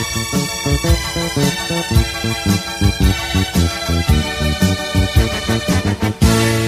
Thank you.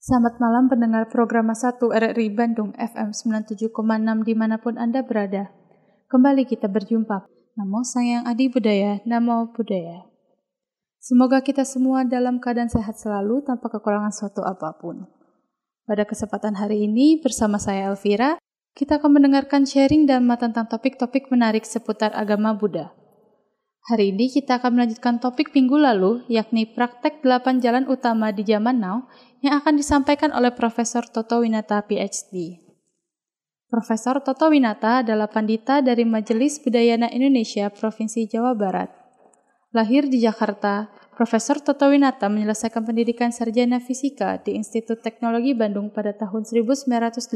Selamat malam pendengar program 1 RRI Bandung FM 97,6 di mana pun Anda berada. Kembali kita berjumpa. Namo Sang Yang Adi Budaya, Namo Budaya. Semoga kita semua dalam keadaan sehat selalu tanpa kekurangan suatu apa pun. Pada kesempatan hari ini bersama saya Elvira, kita akan mendengarkan sharing Dhamma tentang topik-topik menarik seputar agama Buddha. Hari ini kita akan melanjutkan topik minggu lalu, yakni praktek 8 jalan utama di zaman now yang akan disampaikan oleh Profesor Toto Winata PhD. Profesor Toto Winata adalah pandita dari Majelis Budayana Indonesia Provinsi Jawa Barat. Lahir di Jakarta, Profesor Toto Winata menyelesaikan pendidikan sarjana fisika di Institut Teknologi Bandung pada tahun 1985.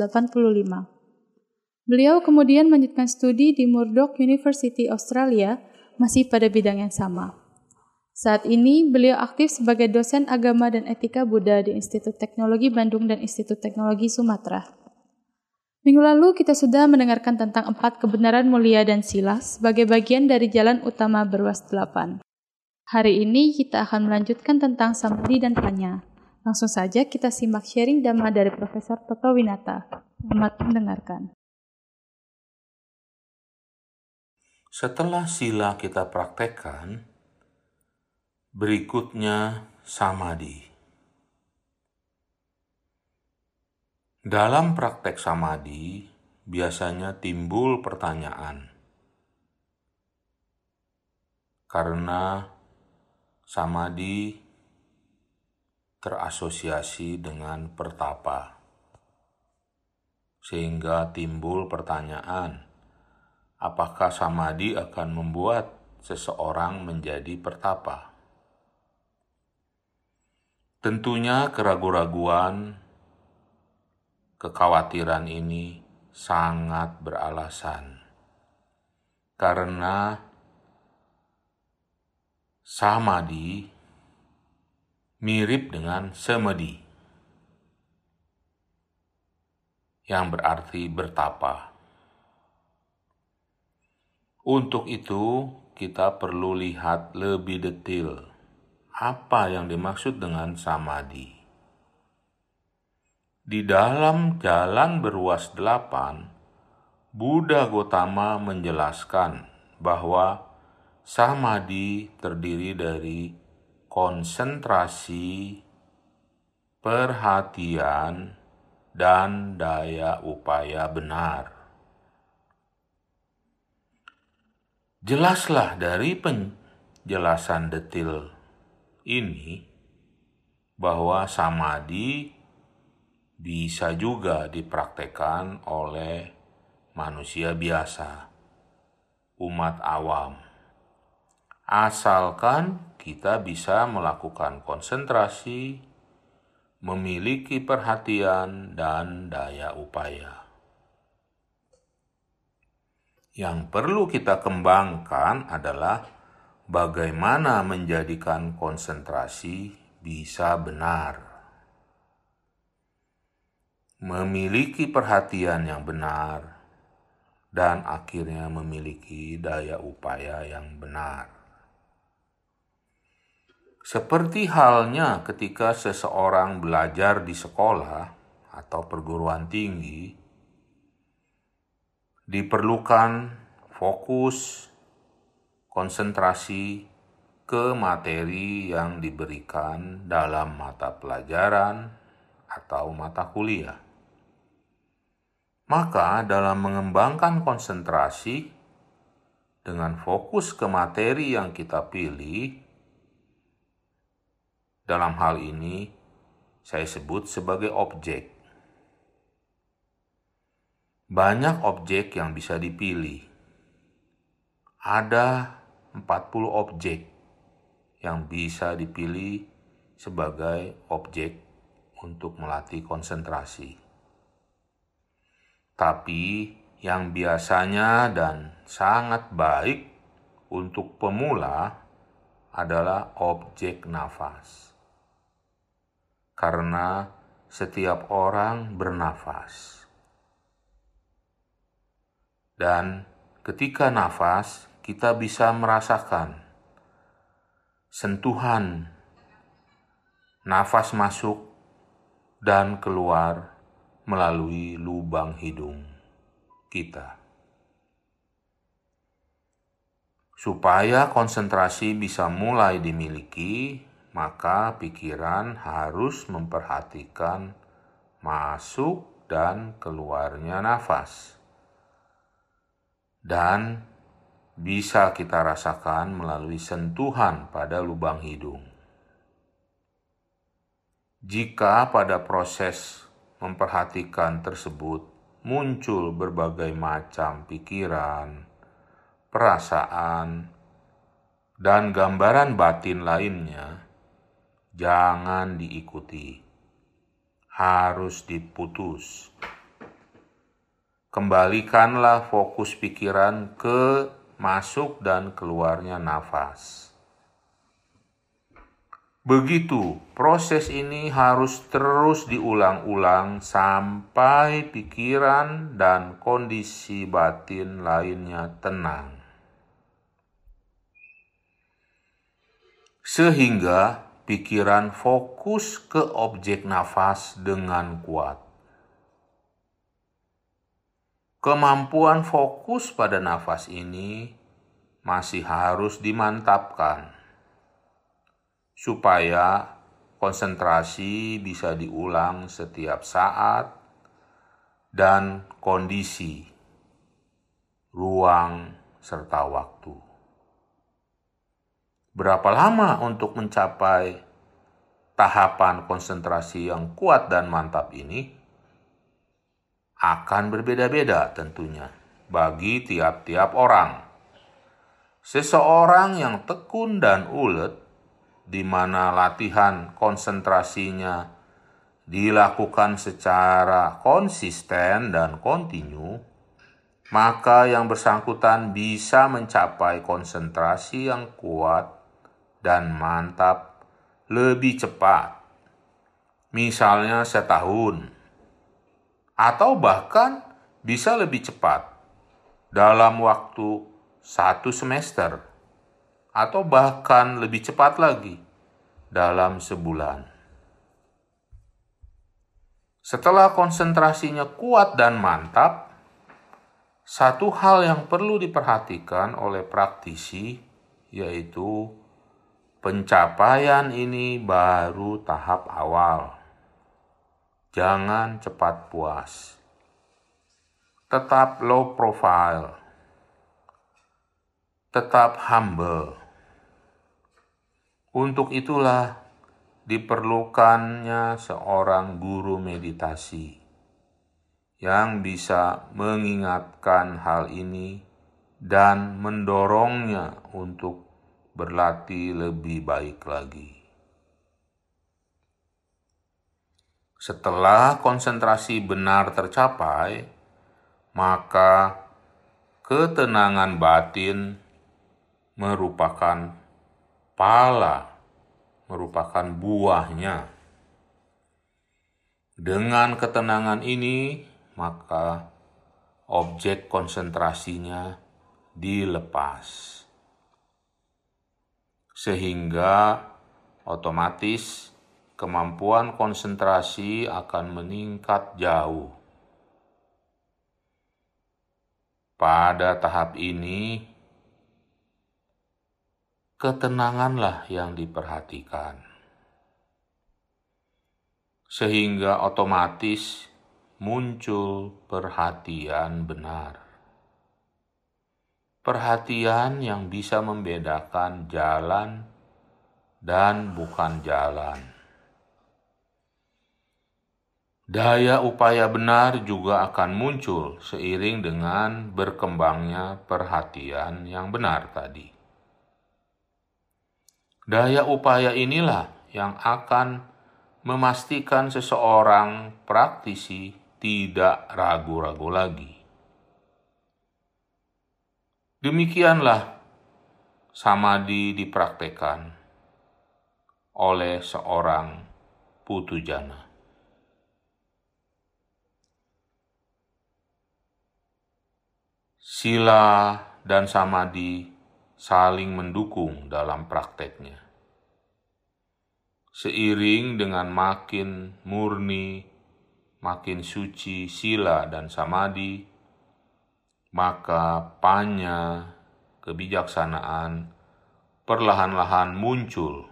Beliau kemudian melanjutkan studi di Murdoch University Australia, masih pada bidang yang sama. Saat ini, beliau aktif sebagai dosen agama dan etika Buddha di Institut Teknologi Bandung dan Institut Teknologi Sumatera. Minggu lalu kita sudah mendengarkan tentang empat kebenaran mulia dan sila sebagai bagian dari jalan utama berwas delapan. Hari ini kita akan melanjutkan tentang samadhi dan panya. Langsung saja kita simak sharing dhamma dari Profesor Toto Winata. Selamat mendengarkan. Setelah sila kita praktekkan, berikutnya samadhi. Dalam praktek samadhi, biasanya timbul pertanyaan. Karena samadhi terasosiasi dengan pertapa. Sehingga timbul pertanyaan, apakah samadhi akan membuat seseorang menjadi pertapa? Tentunya keraguan-raguan, kekhawatiran ini sangat beralasan. Karena samadhi mirip dengan semedi, yang berarti bertapa. Untuk itu, kita perlu lihat lebih detail apa yang dimaksud dengan samadhi. Di dalam jalan beruas delapan, Buddha Gotama menjelaskan bahwa samadhi terdiri dari konsentrasi, perhatian, dan daya upaya benar. Jelaslah dari penjelasan detil ini bahwa samadhi bisa juga dipraktekkan oleh manusia biasa, umat awam. Asalkan kita bisa melakukan konsentrasi, memiliki perhatian dan daya upaya. Yang perlu kita kembangkan adalah bagaimana menjadikan konsentrasi bisa benar. Memiliki perhatian yang benar dan akhirnya memiliki daya upaya yang benar. Seperti halnya ketika seseorang belajar di sekolah atau perguruan tinggi, diperlukan fokus, konsentrasi ke materi yang diberikan dalam mata pelajaran atau mata kuliah. Maka, dalam mengembangkan konsentrasi dengan fokus ke materi yang kita pilih, dalam hal ini saya sebut sebagai objek banyak objek yang bisa dipilih. Ada 40 objek yang bisa dipilih sebagai objek untuk melatih konsentrasi. Tapi yang biasanya dan sangat baik untuk pemula adalah objek nafas. Karena setiap orang bernafas dan ketika nafas, kita bisa merasakan sentuhan nafas masuk dan keluar melalui lubang hidung kita. Supaya konsentrasi bisa mulai dimiliki, maka pikiran harus memperhatikan masuk dan keluarnya nafas dan bisa kita rasakan melalui sentuhan pada lubang hidung. Jika pada proses memperhatikan tersebut muncul berbagai macam pikiran, perasaan, dan gambaran batin lainnya, jangan diikuti, harus diputus kembalikanlah fokus pikiran ke masuk dan keluarnya nafas. Begitu, proses ini harus terus diulang-ulang sampai pikiran dan kondisi batin lainnya tenang. Sehingga pikiran fokus ke objek nafas dengan kuat. Kemampuan fokus pada nafas ini masih harus dimantapkan supaya konsentrasi bisa diulang setiap saat dan kondisi, ruang, serta waktu. Berapa lama untuk mencapai tahapan konsentrasi yang kuat dan mantap ini? Akan berbeda-beda tentunya bagi tiap-tiap orang. Seseorang yang tekun dan ulet, di mana latihan konsentrasinya dilakukan secara konsisten dan kontinu, maka yang bersangkutan bisa mencapai konsentrasi yang kuat dan mantap lebih cepat, misalnya setahun, atau bahkan bisa lebih cepat dalam waktu satu semester, atau bahkan lebih cepat lagi dalam sebulan. Setelah konsentrasinya kuat dan mantap, satu hal yang perlu diperhatikan oleh praktisi yaitu pencapaian ini baru tahap awal. Jangan cepat puas. Tetap low profile. Tetap humble. Untuk itulah diperlukannya seorang guru meditasi yang bisa mengingatkan hal ini dan mendorongnya untuk berlatih lebih baik lagi. Setelah konsentrasi benar tercapai, maka ketenangan batin merupakan pala merupakan buahnya. Dengan ketenangan ini, maka objek konsentrasinya dilepas, sehingga otomatis kemampuan konsentrasi akan meningkat jauh. Pada tahap ini, ketenanganlah yang diperhatikan. Sehingga otomatis muncul perhatian benar. Perhatian yang bisa membedakan jalan dan bukan jalan. Daya upaya benar juga akan muncul seiring dengan berkembangnya perhatian yang benar tadi. Daya upaya inilah yang akan memastikan seseorang praktisi tidak ragu-ragu lagi. Demikianlah samadhi dipraktekkan oleh seorang putu jana. Sila dan samadhi saling mendukung dalam prakteknya. Seiring dengan makin murni, makin suci sila dan samadhi, maka panya kebijaksanaan perlahan-lahan muncul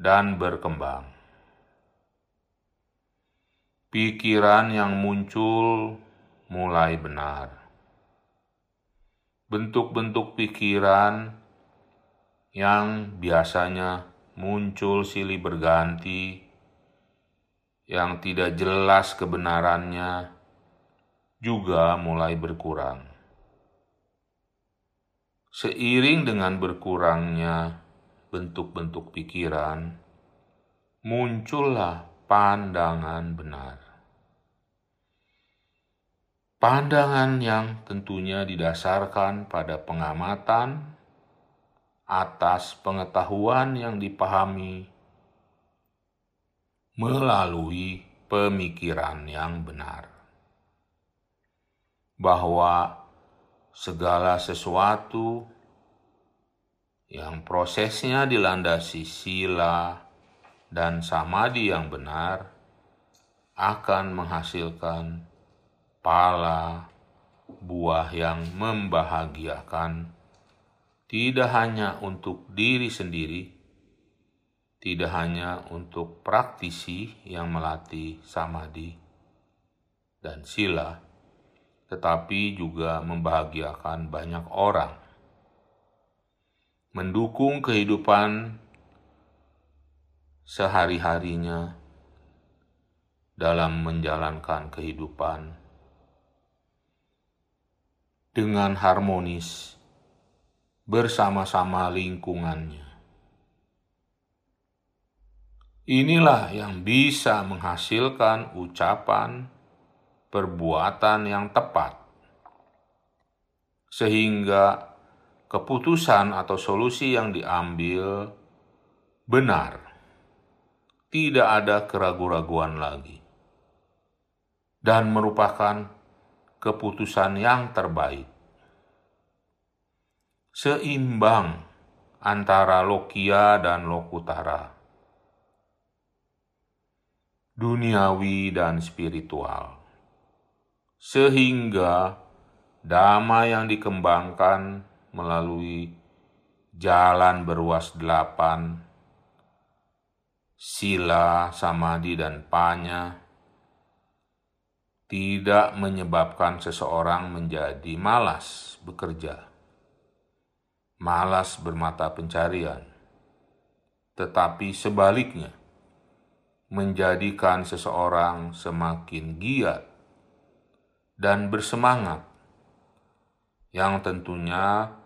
dan berkembang. Pikiran yang muncul mulai benar bentuk-bentuk pikiran yang biasanya muncul silih berganti, yang tidak jelas kebenarannya, juga mulai berkurang. Seiring dengan berkurangnya bentuk-bentuk pikiran, muncullah pandangan benar. Pandangan yang tentunya didasarkan pada pengamatan atas pengetahuan yang dipahami melalui pemikiran yang benar, bahwa segala sesuatu yang prosesnya dilandasi sila dan samadhi yang benar akan menghasilkan pala, buah yang membahagiakan, tidak hanya untuk diri sendiri, tidak hanya untuk praktisi yang melatih samadhi dan sila, tetapi juga membahagiakan banyak orang. Mendukung kehidupan sehari-harinya dalam menjalankan kehidupan dengan harmonis bersama-sama lingkungannya. Inilah yang bisa menghasilkan ucapan, perbuatan yang tepat, sehingga keputusan atau solusi yang diambil benar tidak ada keraguan-raguan lagi, dan merupakan keputusan yang terbaik. Seimbang antara Lokia dan Lokutara, duniawi dan spiritual, sehingga damai yang dikembangkan melalui jalan berwas delapan, sila, samadhi, dan panya, tidak menyebabkan seseorang menjadi malas bekerja, malas bermata pencarian, tetapi sebaliknya, menjadikan seseorang semakin giat dan bersemangat, yang tentunya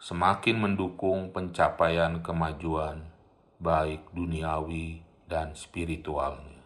semakin mendukung pencapaian kemajuan baik duniawi dan spiritualnya.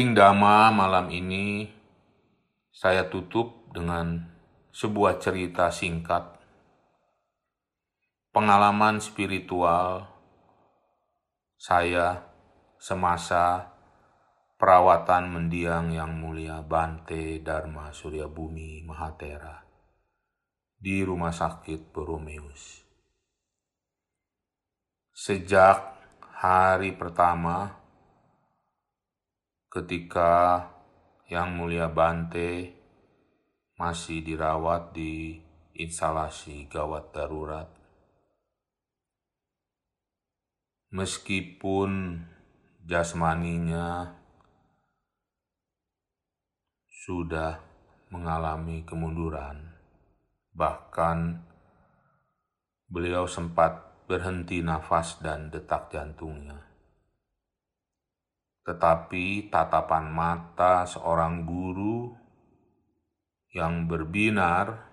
Sharing Dhamma malam ini saya tutup dengan sebuah cerita singkat pengalaman spiritual saya semasa perawatan mendiang yang mulia Bante Dharma Surya Bumi Mahatera di Rumah Sakit Boromeus. Sejak hari pertama ketika Yang Mulia Bante masih dirawat di instalasi gawat darurat. Meskipun jasmaninya sudah mengalami kemunduran, bahkan beliau sempat berhenti nafas dan detak jantungnya tetapi tatapan mata seorang guru yang berbinar,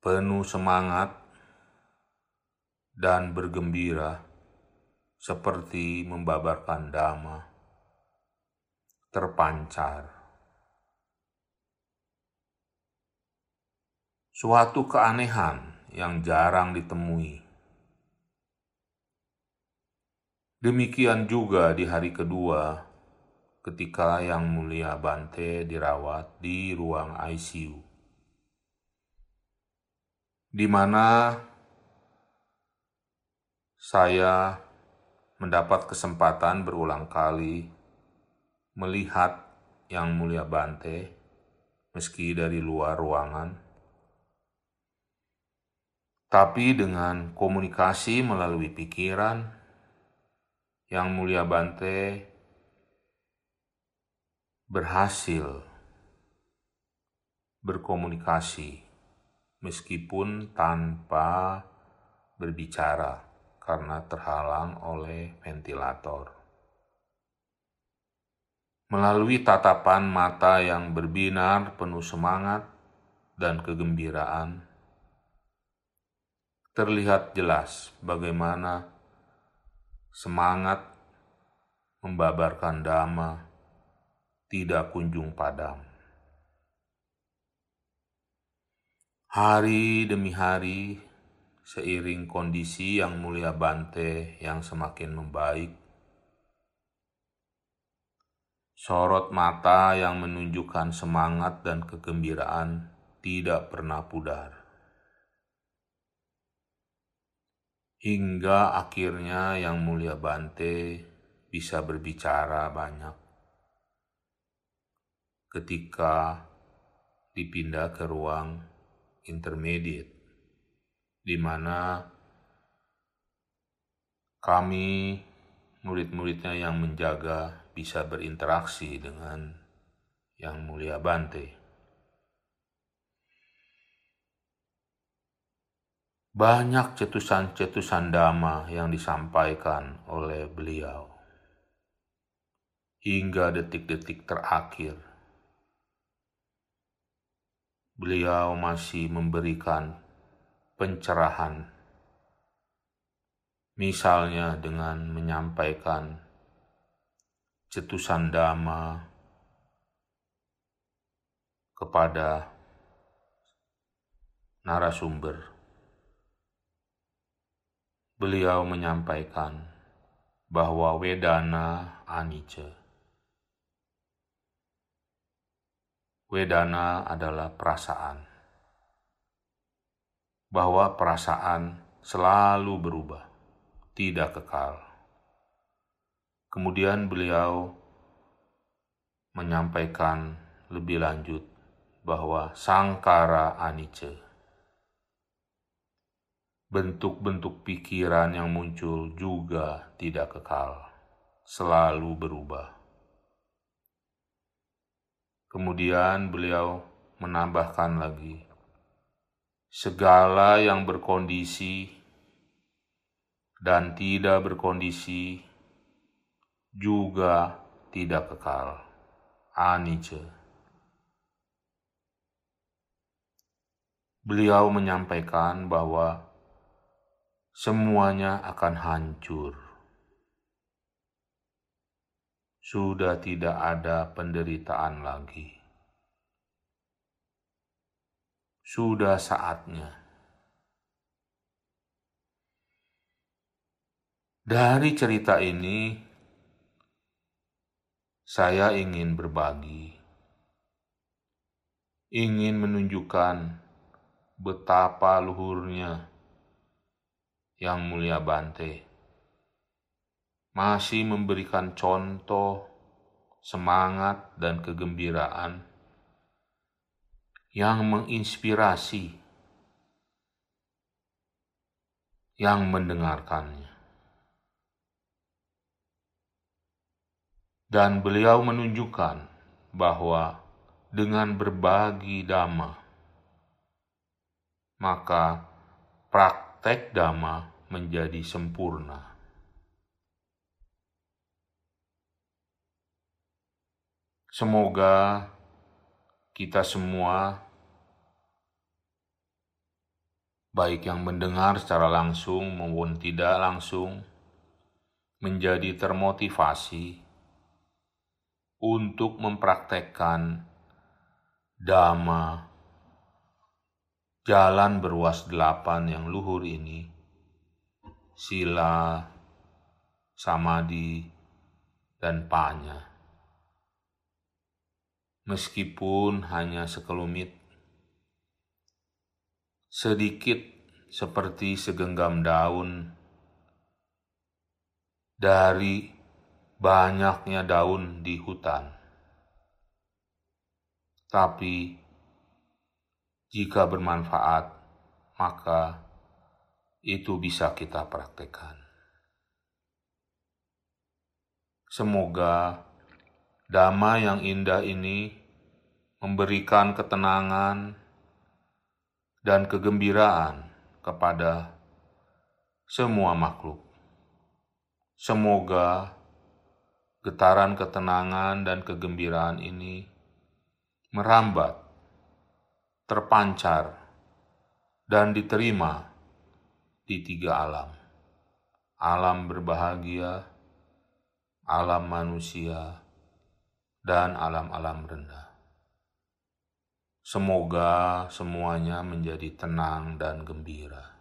penuh semangat, dan bergembira, seperti membabarkan dhamma, terpancar. Suatu keanehan yang jarang ditemui Demikian juga di hari kedua ketika Yang Mulia Bante dirawat di ruang ICU. Di mana saya mendapat kesempatan berulang kali melihat Yang Mulia Bante meski dari luar ruangan. Tapi dengan komunikasi melalui pikiran, yang Mulia Bante berhasil berkomunikasi meskipun tanpa berbicara karena terhalang oleh ventilator. Melalui tatapan mata yang berbinar penuh semangat dan kegembiraan, terlihat jelas bagaimana semangat membabarkan dhamma tidak kunjung padam. Hari demi hari, seiring kondisi yang mulia Bante yang semakin membaik, sorot mata yang menunjukkan semangat dan kegembiraan tidak pernah pudar. Hingga akhirnya Yang Mulia Bante bisa berbicara banyak. Ketika dipindah ke ruang intermediate, di mana kami murid-muridnya yang menjaga bisa berinteraksi dengan Yang Mulia Bante. Banyak cetusan-cetusan dhamma yang disampaikan oleh beliau hingga detik-detik terakhir. Beliau masih memberikan pencerahan, misalnya dengan menyampaikan cetusan dhamma kepada narasumber beliau menyampaikan bahwa Wedana Anicca. Wedana adalah perasaan. Bahwa perasaan selalu berubah, tidak kekal. Kemudian beliau menyampaikan lebih lanjut bahwa sangkara anice bentuk-bentuk pikiran yang muncul juga tidak kekal, selalu berubah. Kemudian beliau menambahkan lagi, segala yang berkondisi dan tidak berkondisi juga tidak kekal. Anice. Beliau menyampaikan bahwa semuanya akan hancur. Sudah tidak ada penderitaan lagi. Sudah saatnya. Dari cerita ini, saya ingin berbagi, ingin menunjukkan betapa luhurnya Yang Mulia Bante masih memberikan contoh semangat dan kegembiraan yang menginspirasi yang mendengarkannya. Dan beliau menunjukkan bahwa dengan berbagi dhamma, maka praktek dhamma menjadi sempurna. Semoga kita semua baik yang mendengar secara langsung maupun tidak langsung, menjadi termotivasi untuk mempraktekkan dhamma jalan berwas delapan yang luhur ini, sila, samadhi, dan panya. Meskipun hanya sekelumit sedikit seperti segenggam daun dari banyaknya daun di hutan. Tapi jika bermanfaat, maka itu bisa kita praktekkan. Semoga damai yang indah ini memberikan ketenangan dan kegembiraan kepada semua makhluk. Semoga getaran ketenangan dan kegembiraan ini merambat, terpancar, dan diterima di tiga alam: alam berbahagia, alam manusia, dan alam-alam rendah. Semoga semuanya menjadi tenang dan gembira.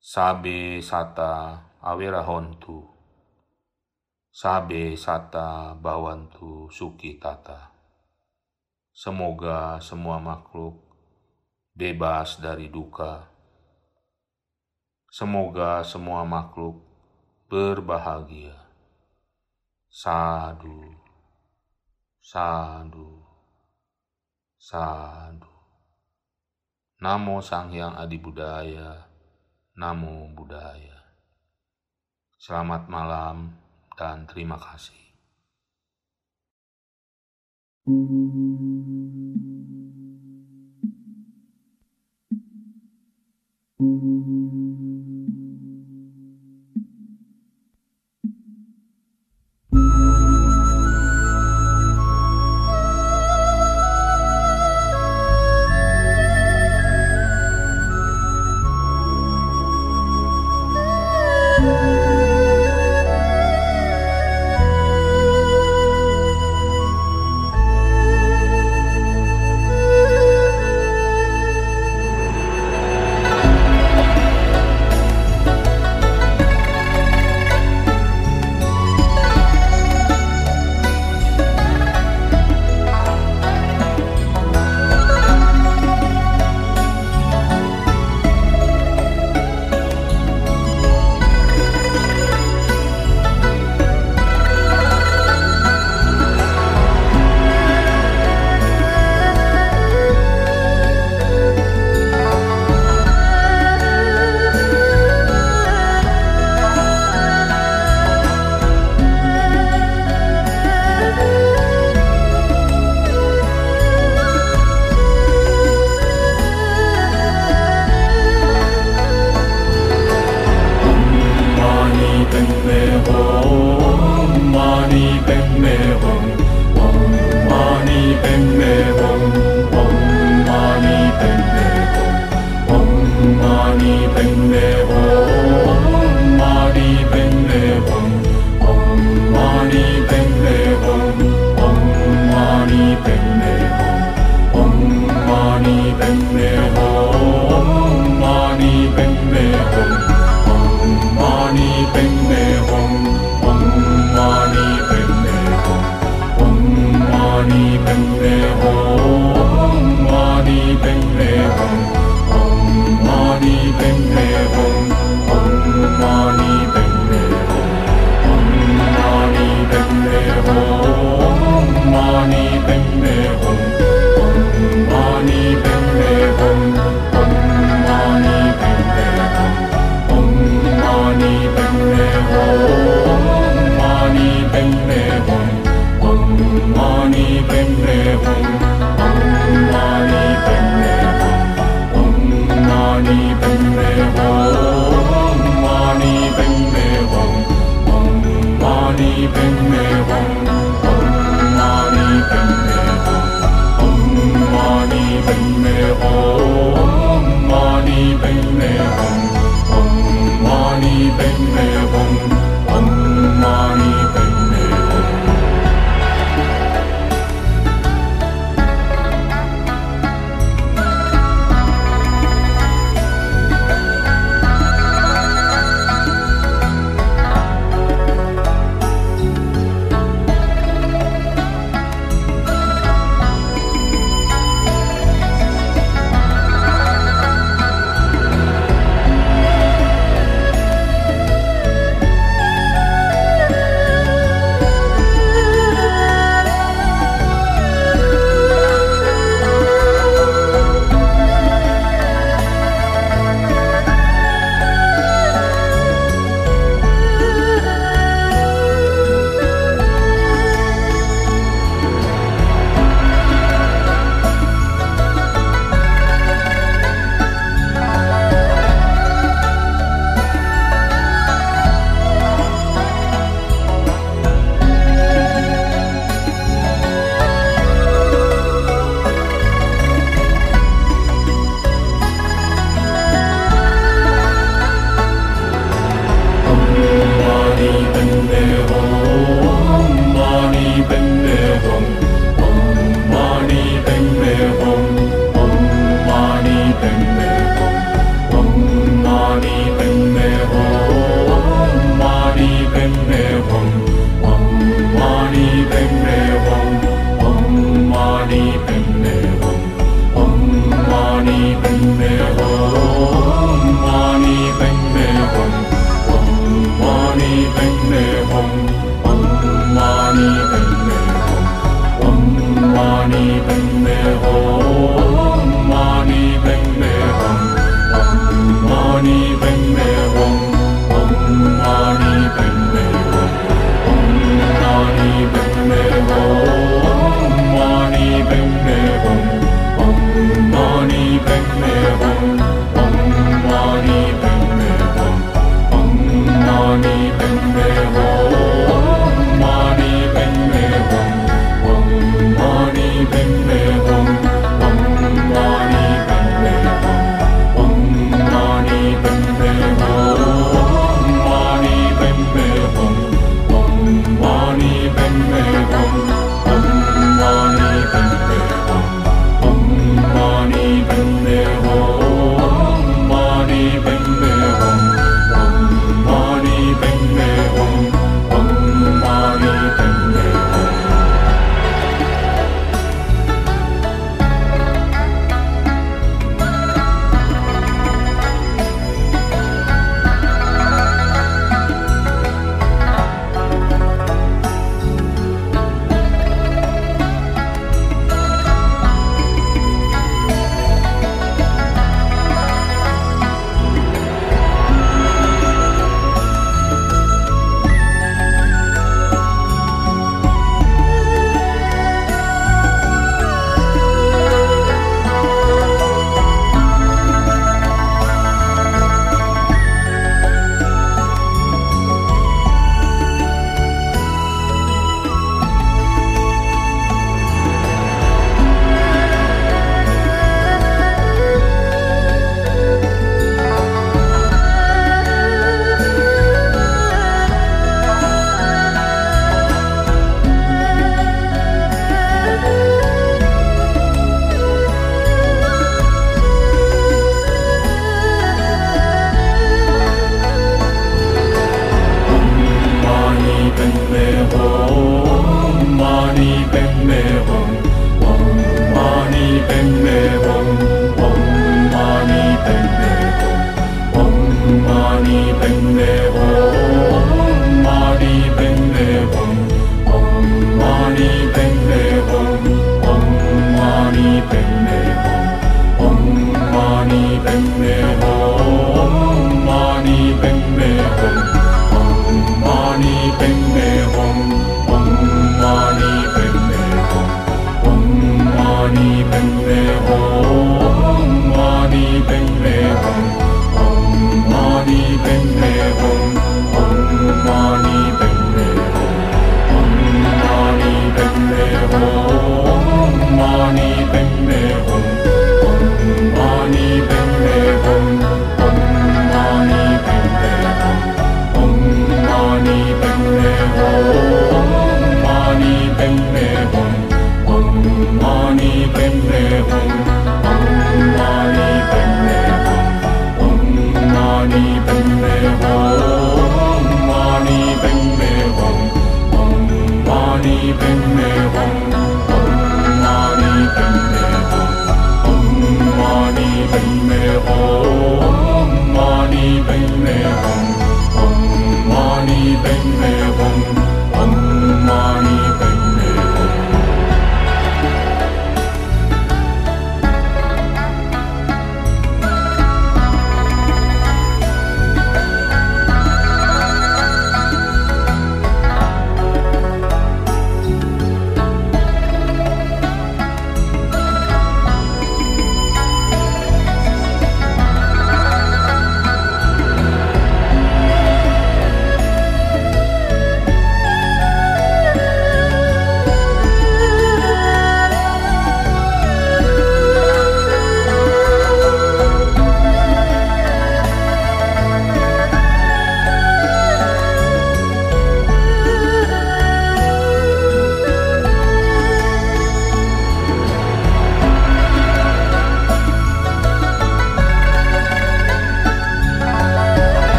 Sabe sata awirahontu. Sabe sata bawantu suki tata. Semoga semua makhluk bebas dari duka. Semoga semua makhluk berbahagia. Sadu, sadu, sadu. Namo Sang Hyang Adi Budaya, Namo Budaya. Selamat malam dan terima kasih. Thank you.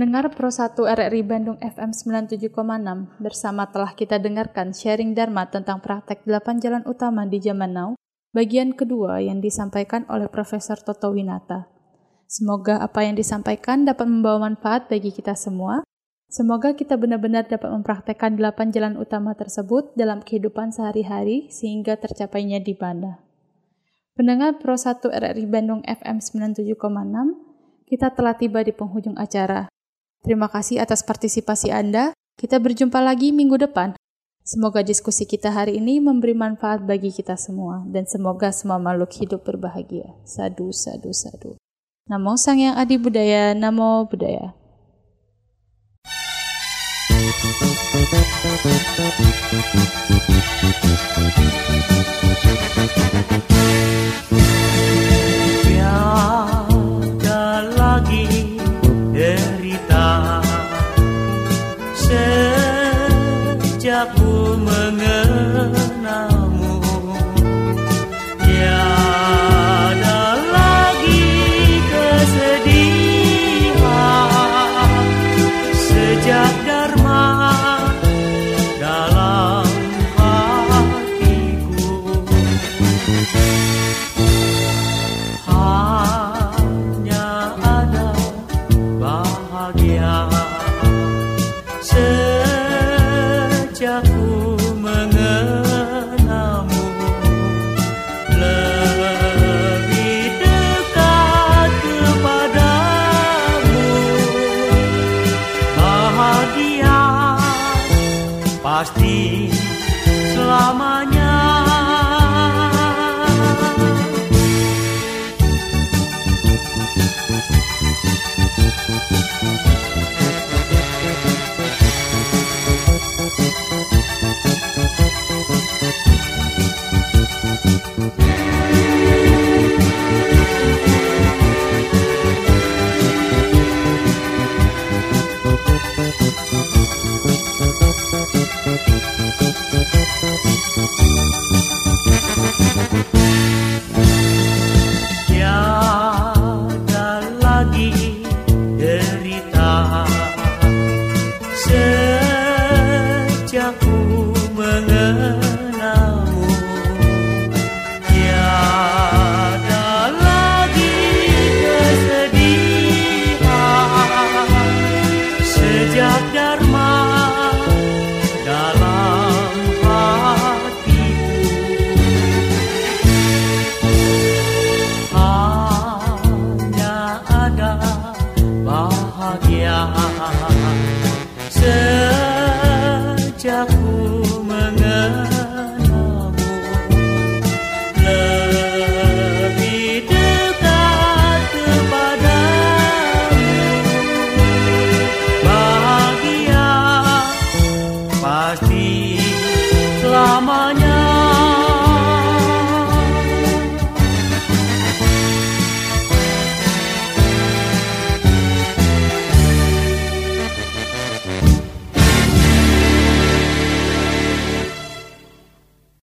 Pendengar Pro 1 RRI Bandung FM 97,6 bersama telah kita dengarkan sharing Dharma tentang praktek 8 jalan utama di zaman now, bagian kedua yang disampaikan oleh Profesor Toto Winata. Semoga apa yang disampaikan dapat membawa manfaat bagi kita semua. Semoga kita benar-benar dapat mempraktekkan 8 jalan utama tersebut dalam kehidupan sehari-hari sehingga tercapainya di banda. Pendengar Pro 1 RRI Bandung FM 97,6, kita telah tiba di penghujung acara. Terima kasih atas partisipasi Anda. Kita berjumpa lagi minggu depan. Semoga diskusi kita hari ini memberi manfaat bagi kita semua dan semoga semua makhluk hidup berbahagia. Sadu, sadu, sadu. Namo Sang Yang Adi Budaya, Namo Budaya. Thank you.